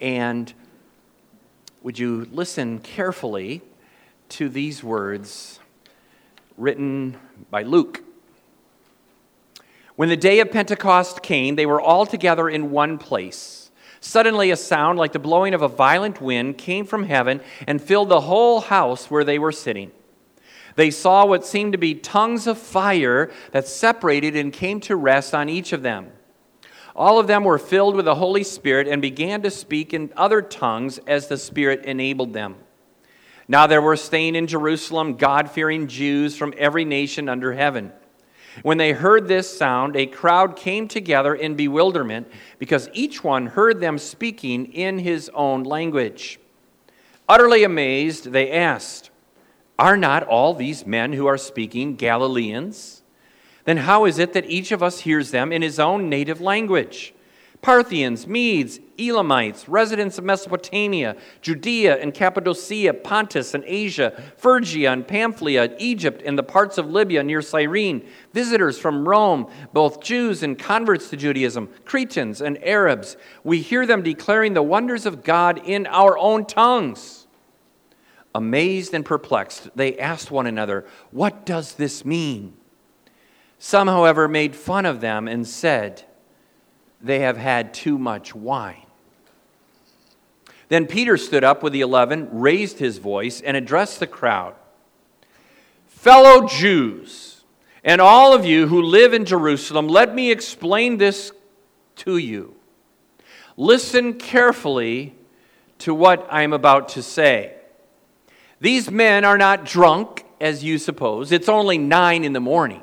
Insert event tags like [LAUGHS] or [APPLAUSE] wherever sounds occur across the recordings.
And would you listen carefully to these words written by Luke? When the day of Pentecost came, they were all together in one place. Suddenly, a sound like the blowing of a violent wind came from heaven and filled the whole house where they were sitting. They saw what seemed to be tongues of fire that separated and came to rest on each of them. All of them were filled with the Holy Spirit and began to speak in other tongues as the Spirit enabled them. Now there were staying in Jerusalem God fearing Jews from every nation under heaven. When they heard this sound, a crowd came together in bewilderment because each one heard them speaking in his own language. Utterly amazed, they asked, Are not all these men who are speaking Galileans? Then how is it that each of us hears them in his own native language? Parthians, Medes, Elamites, residents of Mesopotamia, Judea and Cappadocia, Pontus and Asia, Phrygia and Pamphylia, Egypt and the parts of Libya near Cyrene, visitors from Rome, both Jews and converts to Judaism, Cretans and Arabs. We hear them declaring the wonders of God in our own tongues. Amazed and perplexed, they asked one another, What does this mean? Some, however, made fun of them and said, They have had too much wine. Then Peter stood up with the eleven, raised his voice, and addressed the crowd Fellow Jews, and all of you who live in Jerusalem, let me explain this to you. Listen carefully to what I am about to say. These men are not drunk, as you suppose. It's only nine in the morning.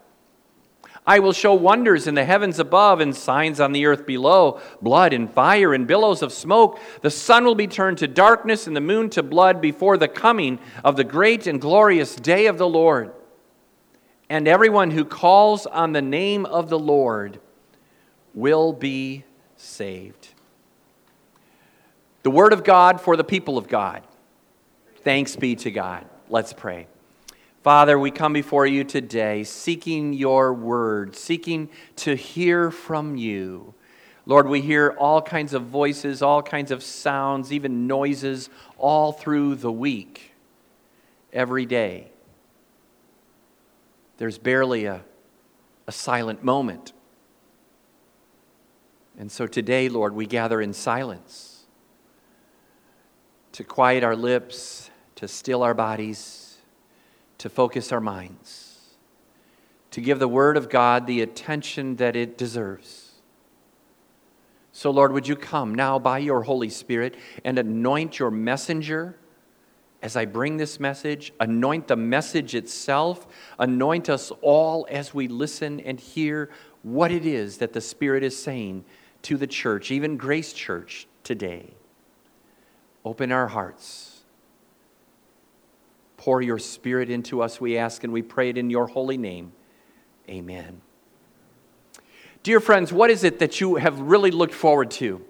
I will show wonders in the heavens above and signs on the earth below blood and fire and billows of smoke. The sun will be turned to darkness and the moon to blood before the coming of the great and glorious day of the Lord. And everyone who calls on the name of the Lord will be saved. The word of God for the people of God. Thanks be to God. Let's pray. Father, we come before you today seeking your word, seeking to hear from you. Lord, we hear all kinds of voices, all kinds of sounds, even noises all through the week, every day. There's barely a, a silent moment. And so today, Lord, we gather in silence to quiet our lips, to still our bodies to focus our minds, to give the Word of God the attention that it deserves. So, Lord, would you come now by your Holy Spirit and anoint your messenger as I bring this message, anoint the message itself, anoint us all as we listen and hear what it is that the Spirit is saying to the church, even Grace Church today. Open our hearts Pour your Spirit into us, we ask, and we pray it in your holy name. Amen. Dear friends, what is it that you have really looked forward to?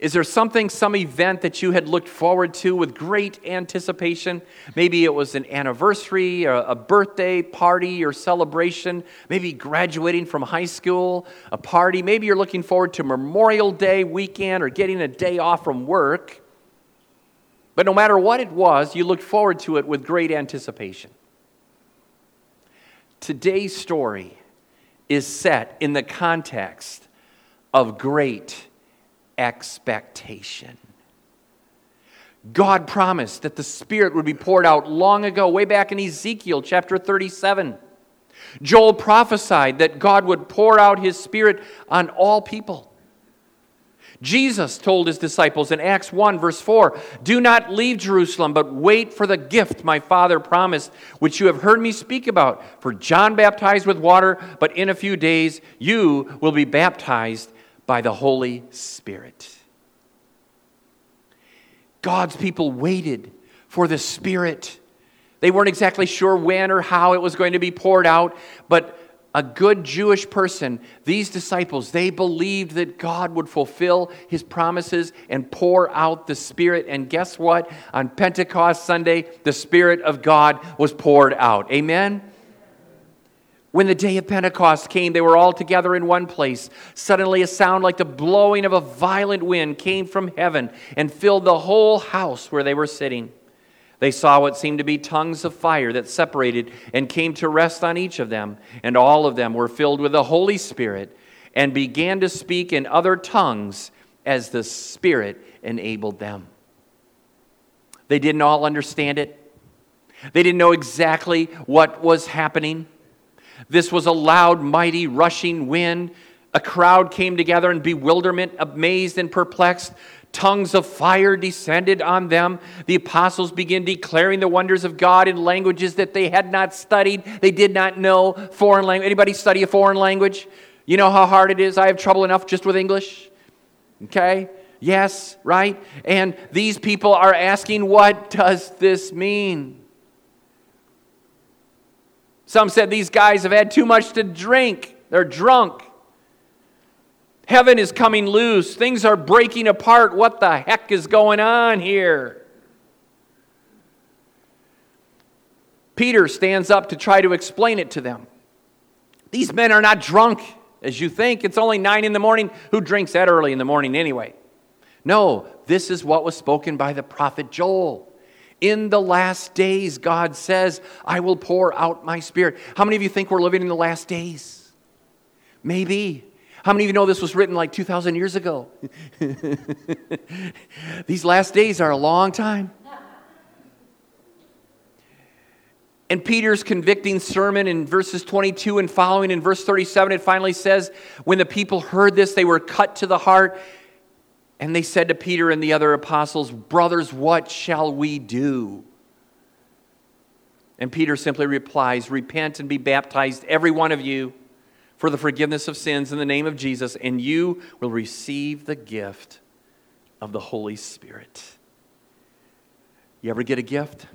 Is there something, some event that you had looked forward to with great anticipation? Maybe it was an anniversary, a birthday party or celebration, maybe graduating from high school, a party. Maybe you're looking forward to Memorial Day weekend or getting a day off from work. But no matter what it was, you looked forward to it with great anticipation. Today's story is set in the context of great expectation. God promised that the Spirit would be poured out long ago, way back in Ezekiel chapter 37. Joel prophesied that God would pour out his Spirit on all people. Jesus told his disciples in Acts 1, verse 4 Do not leave Jerusalem, but wait for the gift my Father promised, which you have heard me speak about. For John baptized with water, but in a few days you will be baptized by the Holy Spirit. God's people waited for the Spirit They weren't exactly sure when or how it was going to be poured out, but a good Jewish person, these disciples, they believed that God would fulfill his promises and pour out the Spirit. And guess what? On Pentecost Sunday, the Spirit of God was poured out. Amen? When the day of Pentecost came, they were all together in one place. Suddenly, a sound like the blowing of a violent wind came from heaven and filled the whole house where they were sitting. They saw what seemed to be tongues of fire that separated and came to rest on each of them, and all of them were filled with the Holy Spirit and began to speak in other tongues as the Spirit enabled them. They didn't all understand it. They didn't know exactly what was happening. This was a loud, mighty, rushing wind. A crowd came together in bewilderment, amazed, and perplexed. Tongues of fire descended on them. The apostles began declaring the wonders of God in languages that they had not studied. They did not know foreign language. Anybody study a foreign language? You know how hard it is? I have trouble enough just with English. Okay? Yes, right? And these people are asking, what does this mean? Some said these guys have had too much to drink. They're drunk. Heaven is coming loose. Things are breaking apart. What the heck is going on here? Peter stands up to try to explain it to them. These men are not drunk as you think. It's only nine in the morning. Who drinks that early in the morning anyway? No, this is what was spoken by the prophet Joel. In the last days, God says, I will pour out my spirit. How many of you think we're living in the last days? Maybe. How many of you know this was written like 2,000 years ago? [LAUGHS] These last days are a long time. And Peter's convicting sermon in verses 22 and following, in verse 37, it finally says, When the people heard this, they were cut to the heart. And they said to Peter and the other apostles, Brothers, what shall we do? And Peter simply replies, Repent and be baptized, every one of you for the forgiveness of sins in the name of Jesus, and you will receive the gift of the Holy Spirit. You ever get a gift?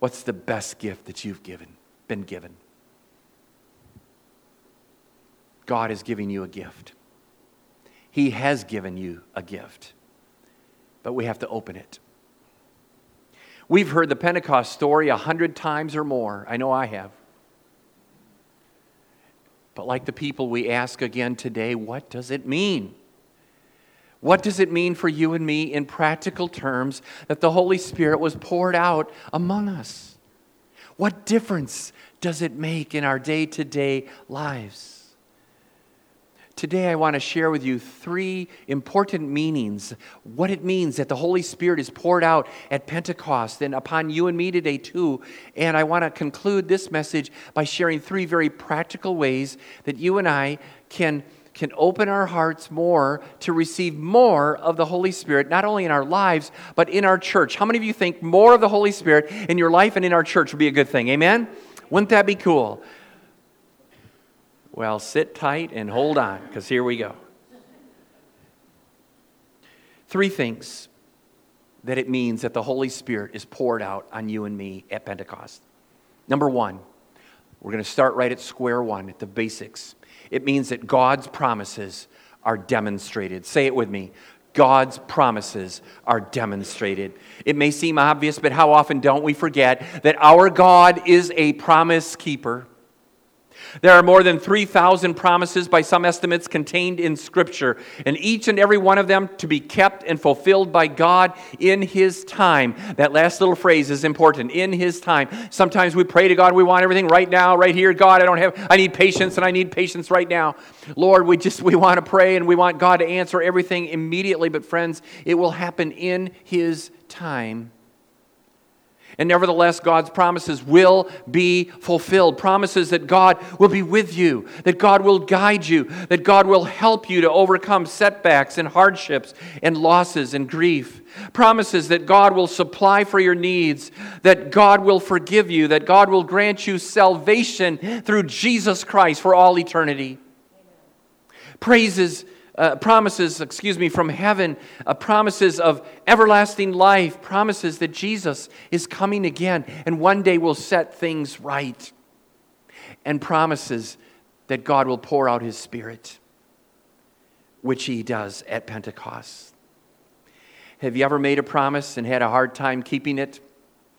What's the best gift that you've given, been given? God is giving you a gift. He has given you a gift, but we have to open it. We've heard the Pentecost story a hundred times or more. I know I have. But like the people, we ask again today what does it mean? What does it mean for you and me in practical terms that the Holy Spirit was poured out among us? What difference does it make in our day to day lives? Today, I want to share with you three important meanings. What it means that the Holy Spirit is poured out at Pentecost and upon you and me today, too. And I want to conclude this message by sharing three very practical ways that you and I can, can open our hearts more to receive more of the Holy Spirit, not only in our lives, but in our church. How many of you think more of the Holy Spirit in your life and in our church would be a good thing? Amen? Wouldn't that be cool? Well, sit tight and hold on, because here we go. Three things that it means that the Holy Spirit is poured out on you and me at Pentecost. Number one, we're going to start right at square one, at the basics. It means that God's promises are demonstrated. Say it with me. God's promises are demonstrated. It may seem obvious, but how often don't we forget that our God is a promise keeper? There are more than 3,000 promises by some estimates contained in Scripture, and each and every one of them to be kept and fulfilled by God in His time. That last little phrase is important in His time. Sometimes we pray to God, we want everything right now, right here. God, I don't have, I need patience, and I need patience right now. Lord, we just, we want to pray and we want God to answer everything immediately, but friends, it will happen in His time. And nevertheless, God's promises will be fulfilled. Promises that God will be with you, that God will guide you, that God will help you to overcome setbacks and hardships and losses and grief. Promises that God will supply for your needs, that God will forgive you, that God will grant you salvation through Jesus Christ for all eternity. Praises uh, promises, excuse me, from heaven, uh, promises of everlasting life, promises that Jesus is coming again and one day will set things right, and promises that God will pour out his Spirit, which he does at Pentecost. Have you ever made a promise and had a hard time keeping it?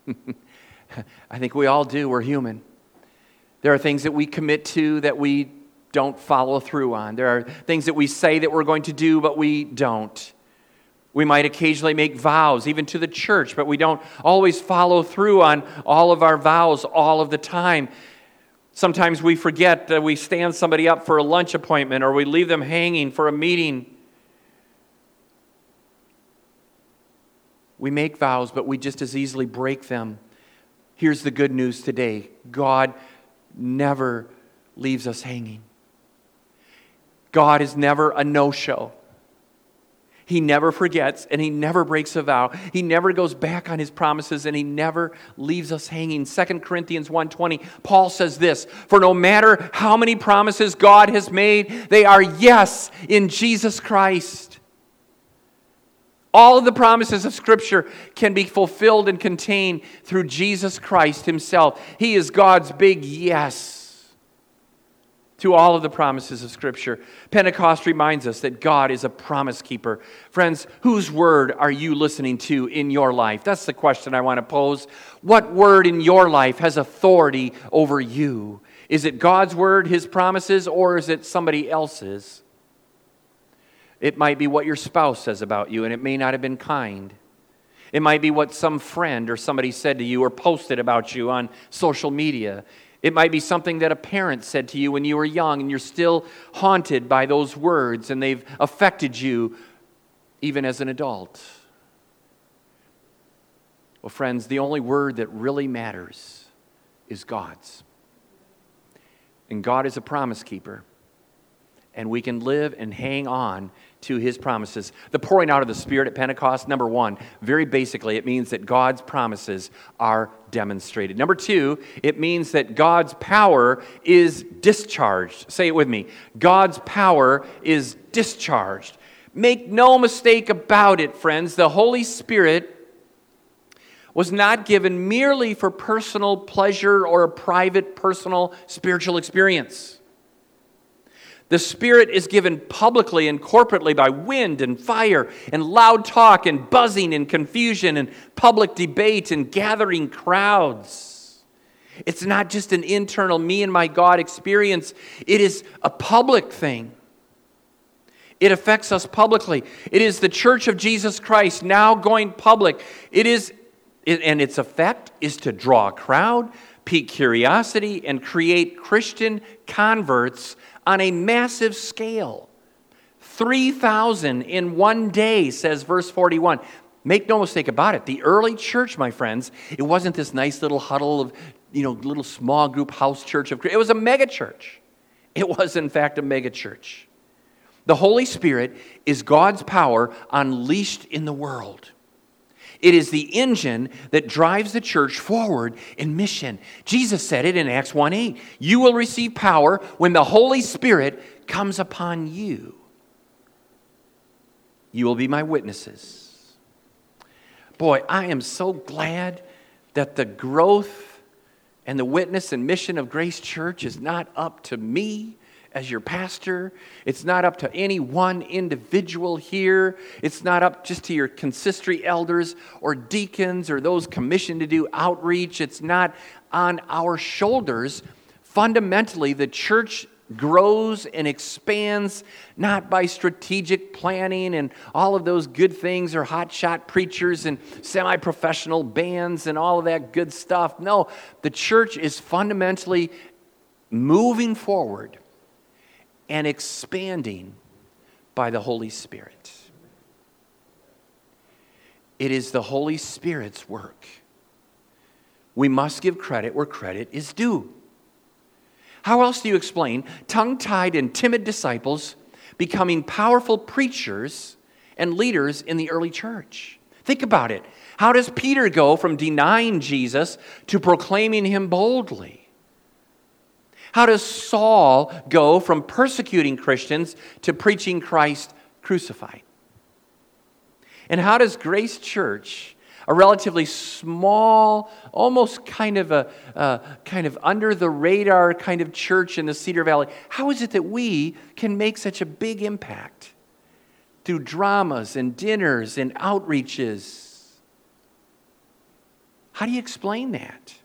[LAUGHS] I think we all do. We're human. There are things that we commit to that we don't follow through on. There are things that we say that we're going to do, but we don't. We might occasionally make vows, even to the church, but we don't always follow through on all of our vows all of the time. Sometimes we forget that we stand somebody up for a lunch appointment or we leave them hanging for a meeting. We make vows, but we just as easily break them. Here's the good news today God never leaves us hanging. God is never a no show. He never forgets and he never breaks a vow. He never goes back on his promises and he never leaves us hanging. 2 Corinthians 1:20 Paul says this, "For no matter how many promises God has made, they are yes in Jesus Christ." All of the promises of Scripture can be fulfilled and contained through Jesus Christ Himself. He is God's big yes to all of the promises of Scripture. Pentecost reminds us that God is a promise keeper. Friends, whose word are you listening to in your life? That's the question I want to pose. What word in your life has authority over you? Is it God's word, His promises, or is it somebody else's? It might be what your spouse says about you, and it may not have been kind. It might be what some friend or somebody said to you or posted about you on social media. It might be something that a parent said to you when you were young and you're still haunted by those words and they've affected you even as an adult. Well, friends, the only word that really matters is God's. And God is a promise keeper. And we can live and hang on to his promises. The pouring out of the Spirit at Pentecost, number one, very basically, it means that God's promises are demonstrated. Number two, it means that God's power is discharged. Say it with me God's power is discharged. Make no mistake about it, friends, the Holy Spirit was not given merely for personal pleasure or a private, personal spiritual experience. The Spirit is given publicly and corporately by wind and fire and loud talk and buzzing and confusion and public debate and gathering crowds. It's not just an internal me and my God experience, it is a public thing. It affects us publicly. It is the church of Jesus Christ now going public. It is, and its effect is to draw a crowd, pique curiosity, and create Christian converts on a massive scale. 3,000 in one day, says verse 41. Make no mistake about it. The early church, my friends, it wasn't this nice little huddle of, you know, little small group house church of It was a mega church. It was, in fact, a mega church. The Holy Spirit is God's power unleashed in the world. It is the engine that drives the church forward in mission. Jesus said it in Acts 1 8. You will receive power when the Holy Spirit comes upon you. You will be my witnesses. Boy, I am so glad that the growth and the witness and mission of Grace Church is not up to me as your pastor. It's not up to any one individual here. It's not up just to your consistory elders or deacons or those commissioned to do outreach. It's not on our shoulders. Fundamentally, the church grows and expands not by strategic planning and all of those good things or hotshot preachers and semi professional bands and all of that good stuff. No, the church is fundamentally moving forward and expanding by the Holy Spirit. It is the Holy Spirit's work. We must give credit where credit is due. How else do you explain tongue tied and timid disciples becoming powerful preachers and leaders in the early church? Think about it. How does Peter go from denying Jesus to proclaiming him boldly? How does Saul go from persecuting Christians to preaching Christ crucified? And how does Grace Church, a relatively small, almost kind of a uh, kind of under the radar kind of church in the Cedar Valley, how is it that we can make such a big impact through dramas and dinners and outreaches? How do you explain that?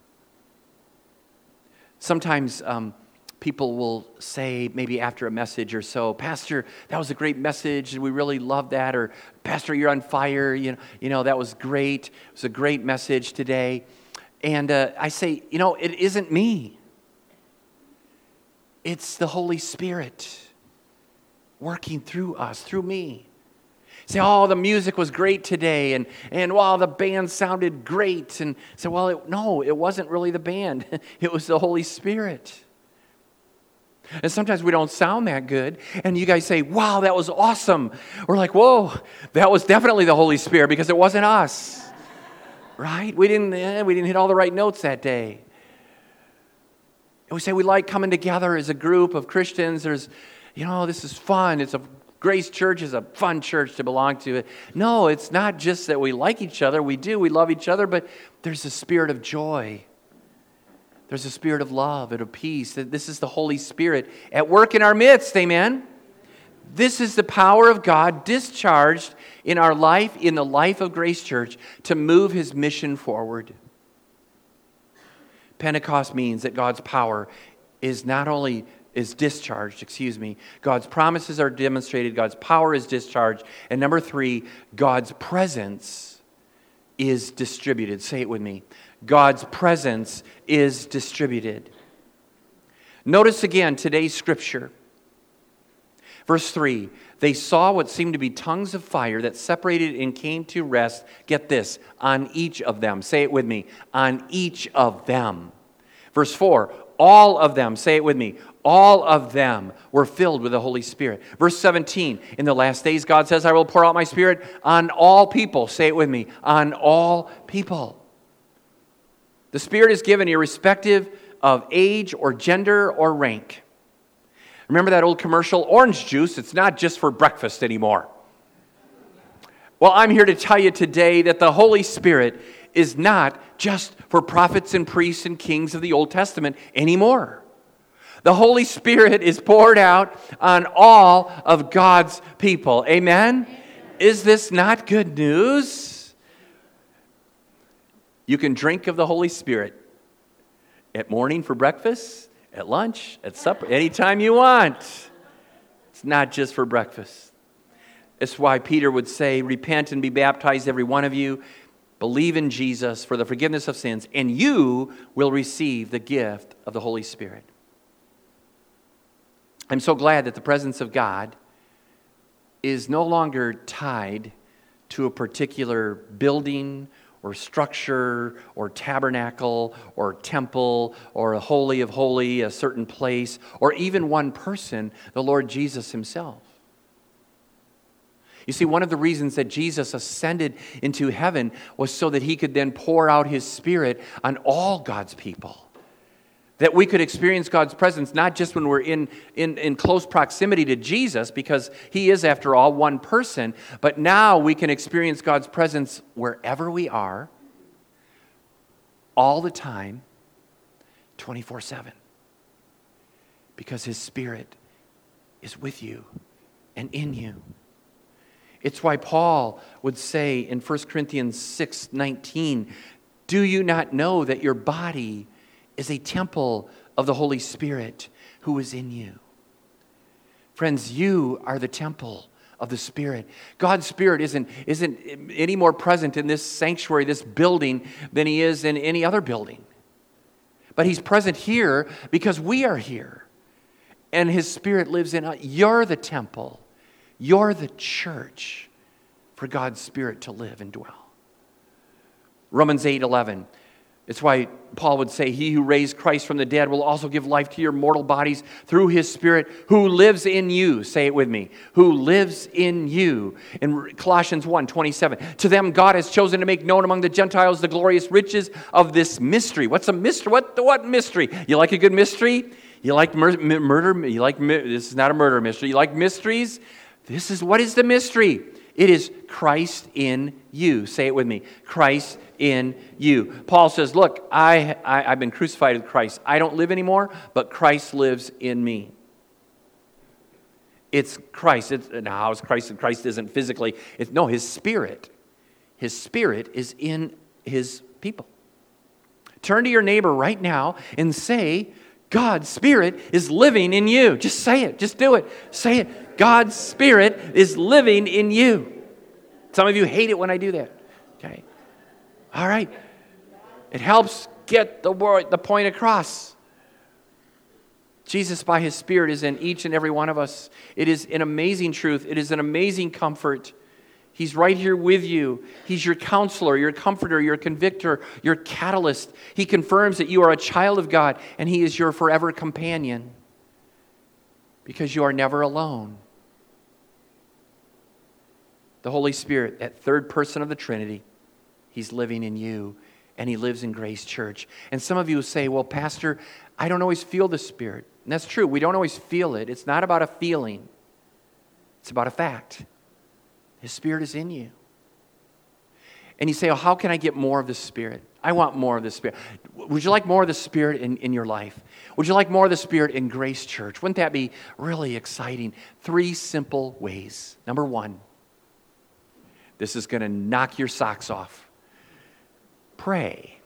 Sometimes um, people will say, maybe after a message or so, Pastor, that was a great message, and we really love that. Or, Pastor, you're on fire. You know, you know that was great. It was a great message today. And uh, I say, you know, it isn't me, it's the Holy Spirit working through us, through me. Say, oh, the music was great today, and, and wow, the band sounded great. And say, well, it, no, it wasn't really the band, [LAUGHS] it was the Holy Spirit. And sometimes we don't sound that good. And you guys say, wow, that was awesome. We're like, whoa, that was definitely the Holy Spirit because it wasn't us. [LAUGHS] Right? We didn't, eh, we didn't hit all the right notes that day. And we say we like coming together as a group of Christians. There's, you know, this is fun. It's a Grace Church is a fun church to belong to. No, it's not just that we like each other. We do. We love each other, but there's a spirit of joy there's a spirit of love and of peace. This is the Holy Spirit at work in our midst. Amen. This is the power of God discharged in our life, in the life of Grace Church, to move his mission forward. Pentecost means that God's power is not only is discharged, excuse me, God's promises are demonstrated, God's power is discharged, and number 3, God's presence is distributed. Say it with me. God's presence is distributed. Notice again today's scripture. Verse 3 They saw what seemed to be tongues of fire that separated and came to rest, get this, on each of them. Say it with me, on each of them. Verse 4 All of them, say it with me, all of them were filled with the Holy Spirit. Verse 17 In the last days, God says, I will pour out my Spirit on all people. Say it with me, on all people. The Spirit is given irrespective of age or gender or rank. Remember that old commercial? Orange juice, it's not just for breakfast anymore. Well, I'm here to tell you today that the Holy Spirit is not just for prophets and priests and kings of the Old Testament anymore. The Holy Spirit is poured out on all of God's people. Amen? Amen. Is this not good news? You can drink of the Holy Spirit at morning for breakfast, at lunch, at supper, anytime you want. It's not just for breakfast. It's why Peter would say, Repent and be baptized, every one of you. Believe in Jesus for the forgiveness of sins, and you will receive the gift of the Holy Spirit. I'm so glad that the presence of God is no longer tied to a particular building or structure or tabernacle or temple or a holy of holy, a certain place, or even one person, the Lord Jesus himself. You see, one of the reasons that Jesus ascended into heaven was so that he could then pour out his spirit on all God's people. That we could experience God's presence not just when we're in, in, in close proximity to Jesus, because He is, after all, one person, but now we can experience God's presence wherever we are, all the time, 24 7. Because His Spirit is with you and in you. It's why Paul would say in 1 Corinthians 6 19, Do you not know that your body is a temple of the Holy Spirit who is in you. Friends, you are the temple of the Spirit. God's Spirit isn't, isn't any more present in this sanctuary, this building, than He is in any other building. But He's present here because we are here. And His Spirit lives in us. You're the temple, you're the church for God's Spirit to live and dwell. Romans 8 11. It's why Paul would say, He who raised Christ from the dead will also give life to your mortal bodies through his Spirit who lives in you. Say it with me. Who lives in you. In Colossians 1 27. To them, God has chosen to make known among the Gentiles the glorious riches of this mystery. What's a mystery? What, what mystery? You like a good mystery? You like mur- murder? You like this is not a murder mystery. You like mysteries? This is what is the mystery? It is Christ in you. Say it with me. Christ in you. Paul says, Look, I, I, have been crucified with Christ. I don't live anymore, but Christ lives in me. It's Christ. It's, now, how is Christ? Christ isn't physically. It's, no, his spirit. His spirit is in his people. Turn to your neighbor right now and say, God's Spirit is living in you. Just say it. Just do it. Say it. God's Spirit is living in you. Some of you hate it when I do that. Okay. All right. It helps get the, word, the point across. Jesus, by His Spirit, is in each and every one of us. It is an amazing truth. It is an amazing comfort. He's right here with you. He's your counselor, your comforter, your convictor, your catalyst. He confirms that you are a child of God and He is your forever companion because you are never alone. The Holy Spirit, that third person of the Trinity, He's living in you and He lives in Grace Church. And some of you say, Well, Pastor, I don't always feel the Spirit. And that's true. We don't always feel it. It's not about a feeling, it's about a fact. His Spirit is in you. And you say, Oh, how can I get more of the Spirit? I want more of the Spirit. Would you like more of the Spirit in, in your life? Would you like more of the Spirit in Grace Church? Wouldn't that be really exciting? Three simple ways. Number one, this is going to knock your socks off. Pray.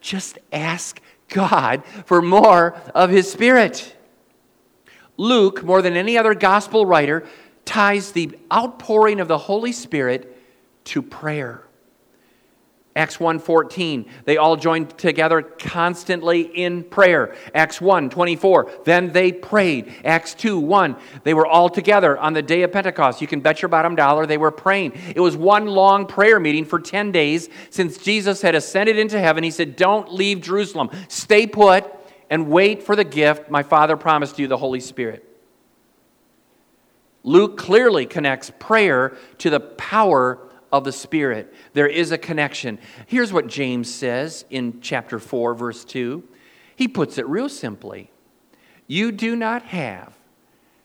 Just ask God for more of His Spirit. Luke, more than any other gospel writer, ties the outpouring of the Holy Spirit to prayer. Acts 1:14 they all joined together constantly in prayer. Acts 1:24 then they prayed. Acts 2:1 they were all together on the day of Pentecost. You can bet your bottom dollar they were praying. It was one long prayer meeting for 10 days since Jesus had ascended into heaven. He said, "Don't leave Jerusalem. Stay put and wait for the gift my Father promised you, the Holy Spirit." Luke clearly connects prayer to the power of the Spirit. There is a connection. Here's what James says in chapter 4, verse 2. He puts it real simply You do not have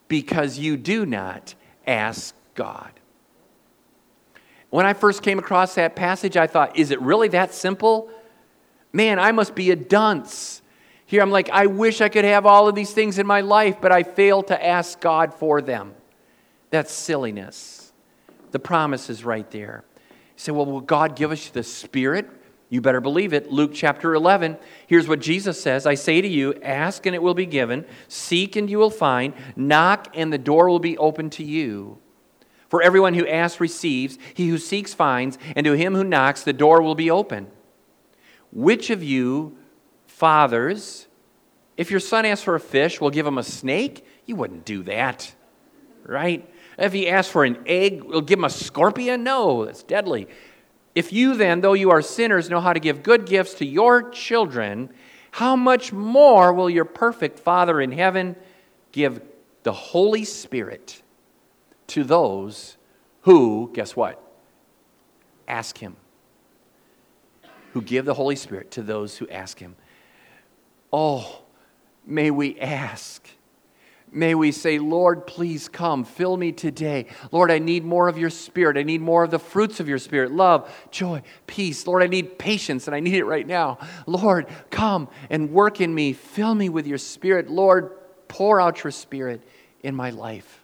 because you do not ask God. When I first came across that passage, I thought, is it really that simple? Man, I must be a dunce. Here I'm like, I wish I could have all of these things in my life, but I fail to ask God for them. That's silliness. The promise is right there. You say, well, will God give us the Spirit? You better believe it. Luke chapter 11. Here's what Jesus says I say to you, ask and it will be given, seek and you will find, knock and the door will be open to you. For everyone who asks receives, he who seeks finds, and to him who knocks the door will be open. Which of you, fathers, if your son asks for a fish, will give him a snake? You wouldn't do that, right? If he asks for an egg, we'll give him a scorpion? No, that's deadly. If you then, though you are sinners, know how to give good gifts to your children, how much more will your perfect Father in heaven give the Holy Spirit to those who, guess what? Ask Him. Who give the Holy Spirit to those who ask Him. Oh, may we ask May we say, Lord, please come, fill me today. Lord, I need more of your spirit. I need more of the fruits of your spirit love, joy, peace. Lord, I need patience, and I need it right now. Lord, come and work in me. Fill me with your spirit. Lord, pour out your spirit in my life.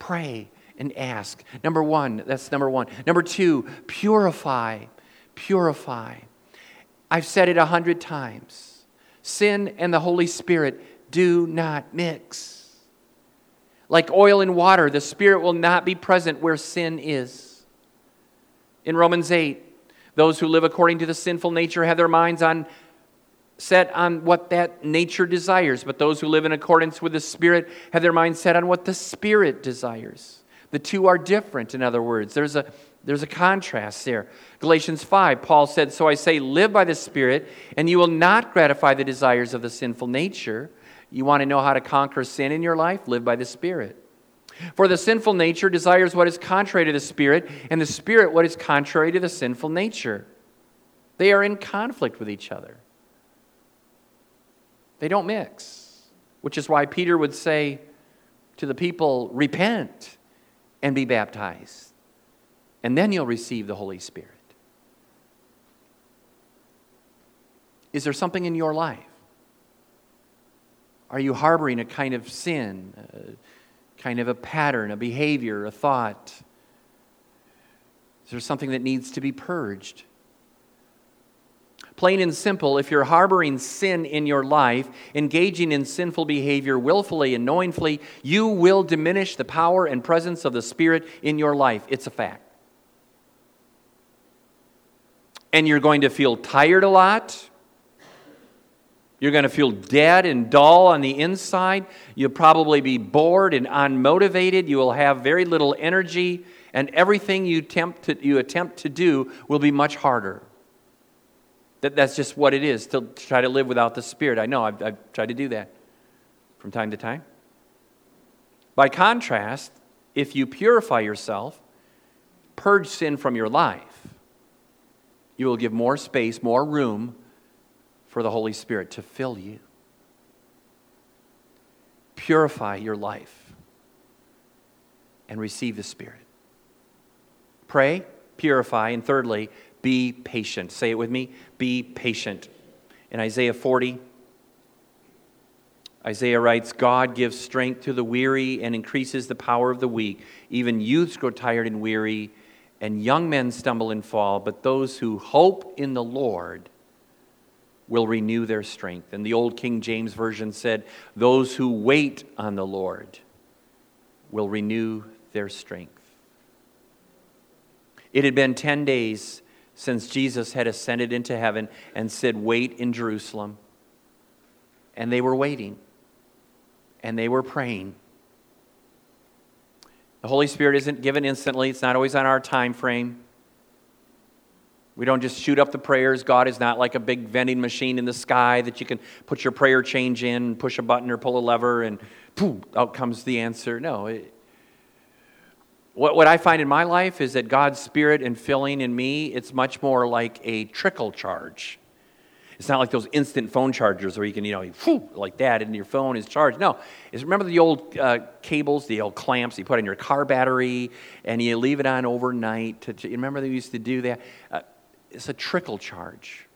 Pray and ask. Number one, that's number one. Number two, purify. Purify. I've said it a hundred times. Sin and the Holy Spirit do not mix. Like oil and water, the Spirit will not be present where sin is. In Romans 8, those who live according to the sinful nature have their minds on set on what that nature desires, but those who live in accordance with the Spirit have their minds set on what the Spirit desires. The two are different, in other words. There's a, there's a contrast there. Galatians 5, Paul said, So I say, live by the Spirit, and you will not gratify the desires of the sinful nature. You want to know how to conquer sin in your life? Live by the Spirit. For the sinful nature desires what is contrary to the Spirit, and the Spirit what is contrary to the sinful nature. They are in conflict with each other. They don't mix, which is why Peter would say to the people, Repent and be baptized, and then you'll receive the Holy Spirit. Is there something in your life? Are you harboring a kind of sin, a kind of a pattern, a behavior, a thought? Is there something that needs to be purged? Plain and simple, if you're harboring sin in your life, engaging in sinful behavior willfully and knowingly, you will diminish the power and presence of the Spirit in your life. It's a fact. And you're going to feel tired a lot. You're going to feel dead and dull on the inside. You'll probably be bored and unmotivated. You will have very little energy, and everything you attempt to, you attempt to do will be much harder. That, that's just what it is to try to live without the Spirit. I know, I've, I've tried to do that from time to time. By contrast, if you purify yourself, purge sin from your life, you will give more space, more room for the Holy Spirit to fill you. Purify your life and receive the Spirit. Pray, purify, and thirdly, be patient. Say it with me be patient. In Isaiah 40, Isaiah writes, God gives strength to the weary and increases the power of the weak. Even youths grow tired and weary, and young men stumble and fall. But those who hope in the Lord will renew their strength. And the old King James Version said, Those who wait on the Lord will renew their strength. It had been 10 days since Jesus had ascended into heaven and said, Wait in Jerusalem. And they were waiting, and they were praying. The Holy Spirit isn't given instantly, it's not always on our time frame. We don't just shoot up the prayers. God is not like a big vending machine in the sky that you can put your prayer change in, push a button or pull a lever, and boom, out comes the answer. No. It, what, what I find in my life is that God's Spirit and filling in me, it's much more like a trickle charge. It's not like those instant phone chargers where you can, you know, whew, like that, and your phone is charged. No, it's remember the old uh, cables, the old clamps you put in your car battery, and you leave it on overnight. To, to, remember they used to do that. Uh, it's a trickle charge.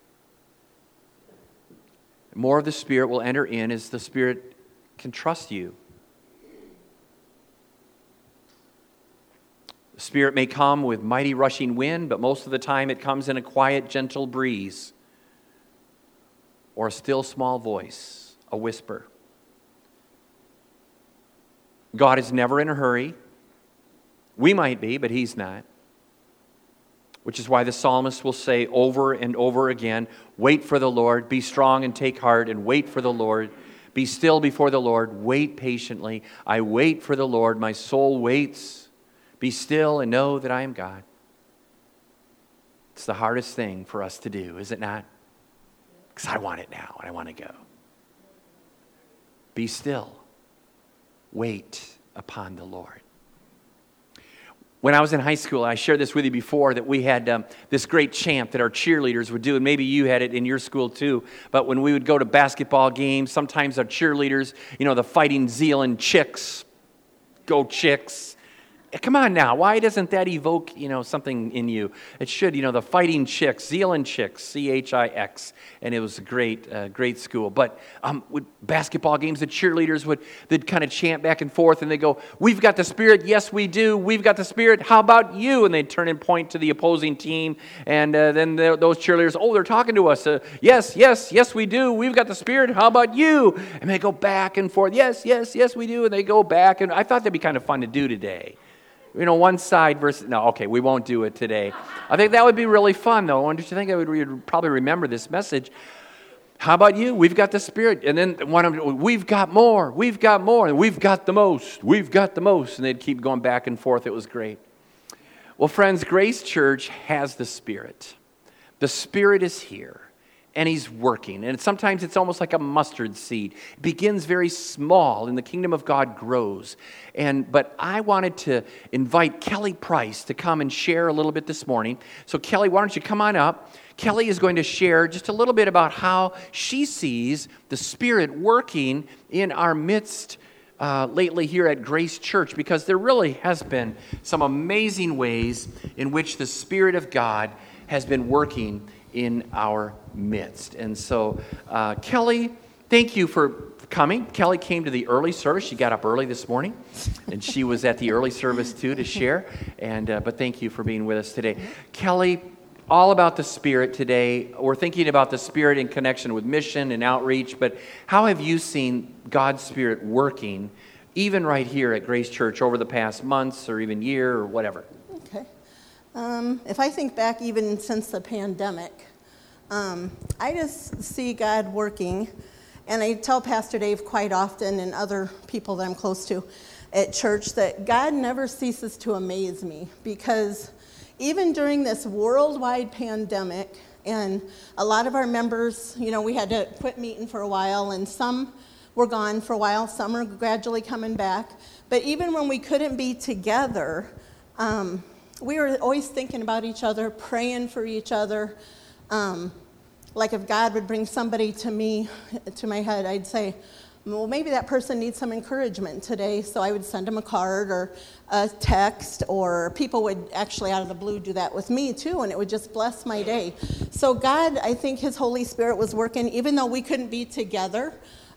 More of the Spirit will enter in as the Spirit can trust you. The Spirit may come with mighty rushing wind, but most of the time it comes in a quiet, gentle breeze or a still small voice, a whisper. God is never in a hurry. We might be, but He's not which is why the psalmist will say over and over again wait for the Lord, be strong and take heart, and wait for the Lord. Be still before the Lord, wait patiently. I wait for the Lord, my soul waits. Be still and know that I am God. It's the hardest thing for us to do, is it not? Because I want it now and I want to go. Be still. Wait upon the Lord. When I was in high school, I shared this with you before that we had um, this great chant that our cheerleaders would do, and maybe you had it in your school too. But when we would go to basketball games, sometimes our cheerleaders, you know, the fighting Zeeland chicks, go chicks, Come on now, why doesn't that evoke, you know, something in you? It should, you know, the Fighting Chicks, Zeeland Chicks, C-H-I-X, and it was a great, uh, great school. But um, with basketball games, the cheerleaders would they'd kind of chant back and forth, and they go, "We've got the Spirit, yes we do. We've got the Spirit. How about you?" And they'd turn and point to the opposing team, and uh, then the, those cheerleaders, "Oh, they're talking to us. Uh, yes, yes, yes we do. We've got the Spirit. How about you?" And they go back and forth. Yes, yes, yes we do. And they go back, and I thought that'd be kind of fun to do today you know, one side versus, no, okay, we won't do it today. I think that would be really fun, though. Don't you think I would probably remember this message? How about you? We've got the Spirit. And then one of them, we've got more, we've got more, and we've got the most, we've got the most. And they'd keep going back and forth. It was great. Well, friends, Grace Church has the Spirit. The Spirit is here and he's working. And sometimes it's almost like a mustard seed. It begins very small, and the kingdom of God grows. And but I wanted to invite Kelly Price to come and share a little bit this morning. So Kelly, why don't you come on up? Kelly is going to share just a little bit about how she sees the Spirit working in our midst. Uh, lately, here at Grace Church, because there really has been some amazing ways in which the Spirit of God has been working in our midst. And so, uh, Kelly, thank you for coming. Kelly came to the early service. She got up early this morning, and she was at the early service too to share. And uh, but thank you for being with us today, Kelly. All about the Spirit today. We're thinking about the Spirit in connection with mission and outreach, but how have you seen God's Spirit working, even right here at Grace Church over the past months or even year or whatever? Um, if I think back even since the pandemic, um, I just see God working, and I tell Pastor Dave quite often and other people that I'm close to at church that God never ceases to amaze me because even during this worldwide pandemic, and a lot of our members, you know, we had to quit meeting for a while, and some were gone for a while, some are gradually coming back. But even when we couldn't be together, um, we were always thinking about each other, praying for each other. Um, like if God would bring somebody to me, to my head, I'd say, well, maybe that person needs some encouragement today. So I would send them a card or a text, or people would actually, out of the blue, do that with me too, and it would just bless my day. So God, I think His Holy Spirit was working, even though we couldn't be together,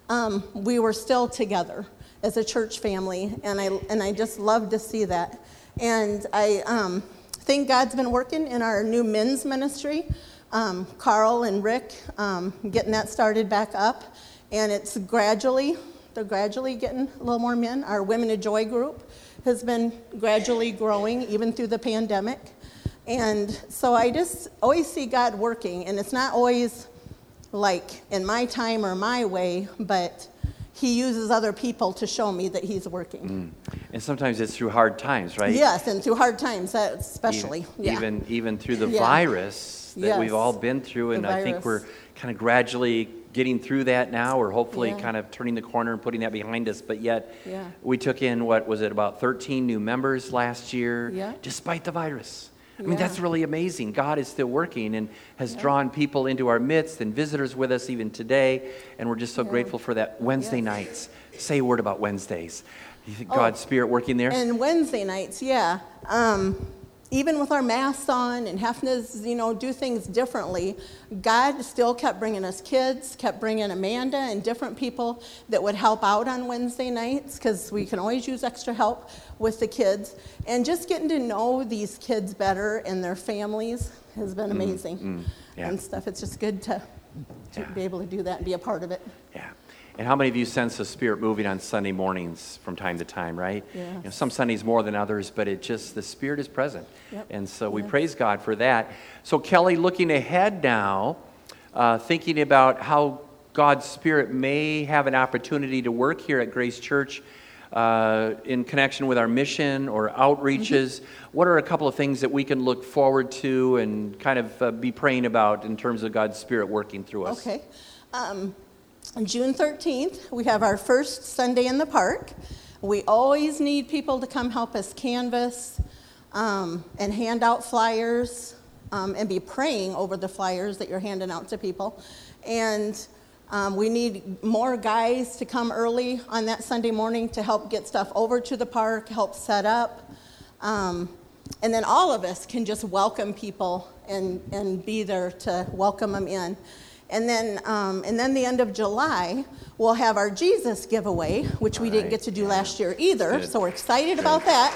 um, we were still together as a church family, and I, and I just love to see that. And I um, think God's been working in our new men's ministry um, Carl and Rick um, getting that started back up. And it's gradually, they're gradually getting a little more men. Our Women of Joy group has been gradually growing even through the pandemic. And so I just always see God working, and it's not always like in my time or my way, but he uses other people to show me that he's working. Mm. And sometimes it's through hard times, right? Yes, and through hard times, especially. Even, yeah. even, even through the yeah. virus, that yes. we've all been through, and I think we're kind of gradually getting through that now. We're hopefully yeah. kind of turning the corner and putting that behind us. But yet, we took in what was it about 13 new members last year, yeah. despite the virus. I mean, that's really amazing. God is still working and has drawn people into our midst and visitors with us even today. And we're just so grateful for that. Wednesday yes. nights. Say a word about Wednesdays. You think oh, God's Spirit working there? And Wednesday nights, yeah. Um, even with our masks on and having to, you know, do things differently, God still kept bringing us kids, kept bringing Amanda and different people that would help out on Wednesday nights because we can always use extra help with the kids. And just getting to know these kids better and their families has been mm-hmm. amazing mm, mm, yeah. and stuff. It's just good to, to yeah. be able to do that and be a part of it. Yeah. And how many of you sense the Spirit moving on Sunday mornings from time to time, right? Yeah. You know, some Sundays more than others, but it just, the Spirit is present. Yep. And so we praise God for that. So, Kelly, looking ahead now, uh, thinking about how God's Spirit may have an opportunity to work here at Grace Church uh, in connection with our mission or outreaches. Mm-hmm. What are a couple of things that we can look forward to and kind of uh, be praying about in terms of God's Spirit working through us? Okay. Um, June 13th, we have our first Sunday in the park. We always need people to come help us canvas um, and hand out flyers um, and be praying over the flyers that you're handing out to people. And um, we need more guys to come early on that Sunday morning to help get stuff over to the park, help set up. Um, and then all of us can just welcome people and, and be there to welcome them in. And then, um, and then the end of July, we'll have our Jesus giveaway, which we didn't get to do last year either. Good. So we're excited Good. about that.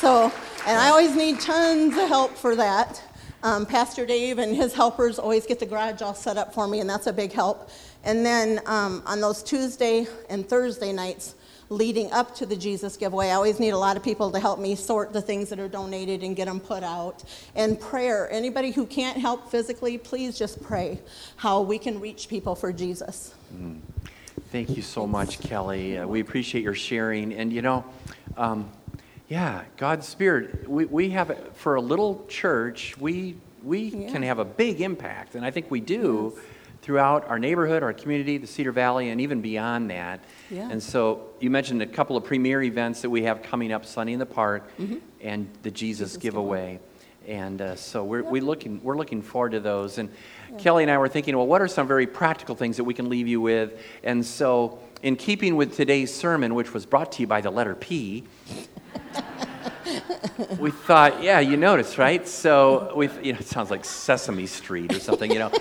So, and I always need tons of help for that. Um, Pastor Dave and his helpers always get the garage all set up for me, and that's a big help. And then um, on those Tuesday and Thursday nights, leading up to the Jesus giveaway. I always need a lot of people to help me sort the things that are donated and get them put out. And prayer. Anybody who can't help physically, please just pray how we can reach people for Jesus. Mm. Thank you so much, Kelly. Uh, we appreciate your sharing. And you know, um, yeah, God's Spirit. We, we have, for a little church, we we Yeah. can have a big impact, and I think we do throughout our neighborhood, our community, the Cedar Valley, and even beyond that. Yeah. And so you mentioned a couple of premier events that we have coming up Sunday in the Park Mm-hmm. and the Jesus, giveaway. And uh, so we're, we looking, we're looking forward to those. And Kelly and I were thinking, well, what are some very practical things that we can leave you with? And so, in keeping with today's sermon, which was brought to you by the letter P, [LAUGHS] we thought, yeah, you noticed, right? So we, you know, it sounds like Sesame Street or something, you know.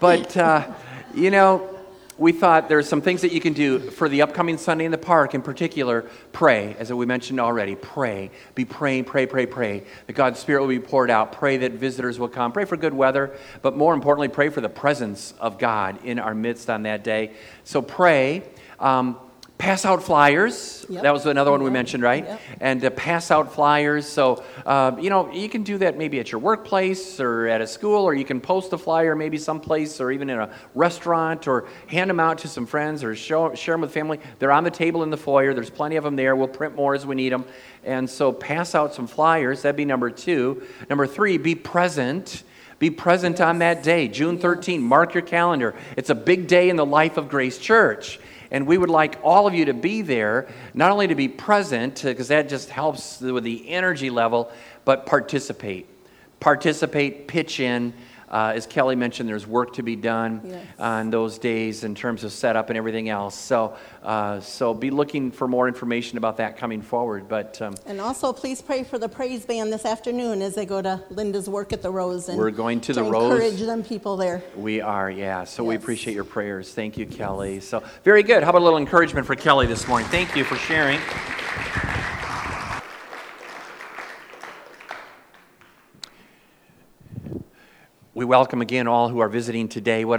But uh, you know, we thought there's some things that you can do for the upcoming Sunday in the park. In particular, pray, as we mentioned already. Pray, be praying, pray, pray, pray. That God's Spirit will be poured out. Pray that visitors will come. Pray for good weather, but more importantly, pray for the presence of God in our midst on that day. So pray. Um, pass out flyers. Yep. That was another one we mentioned, right? Yep. and to pass out flyers. So, uh, you know, you can do that maybe at your workplace or at a school, or you can post a flyer maybe someplace or even in a restaurant or hand them out to some friends or show, share them with family. They're on the table in the foyer. There's plenty of them there. We'll print more as we need them. And so pass out some flyers. That'd be number two. Number three, be present. Be present on that day, June 13. Mark your calendar. It's a big day in the life of Grace Church. And we would like all of you to be there, not only to be present, because that just helps with the energy level, but participate. Participate, pitch in. Uh, as Kelly mentioned, there's work to be done Yes. on those days in terms of setup and everything else. So, uh, so be looking for more information about that coming forward. But um, And also, please pray for the praise band this afternoon as they go to Linda's work at the Rose. And We're going to the to Rose. encourage them people there. We are, yeah. So we appreciate your prayers. Thank you, Kelly. So very good. How about a little encouragement for Kelly this morning? Thank you for sharing. We welcome again all who are visiting today. What a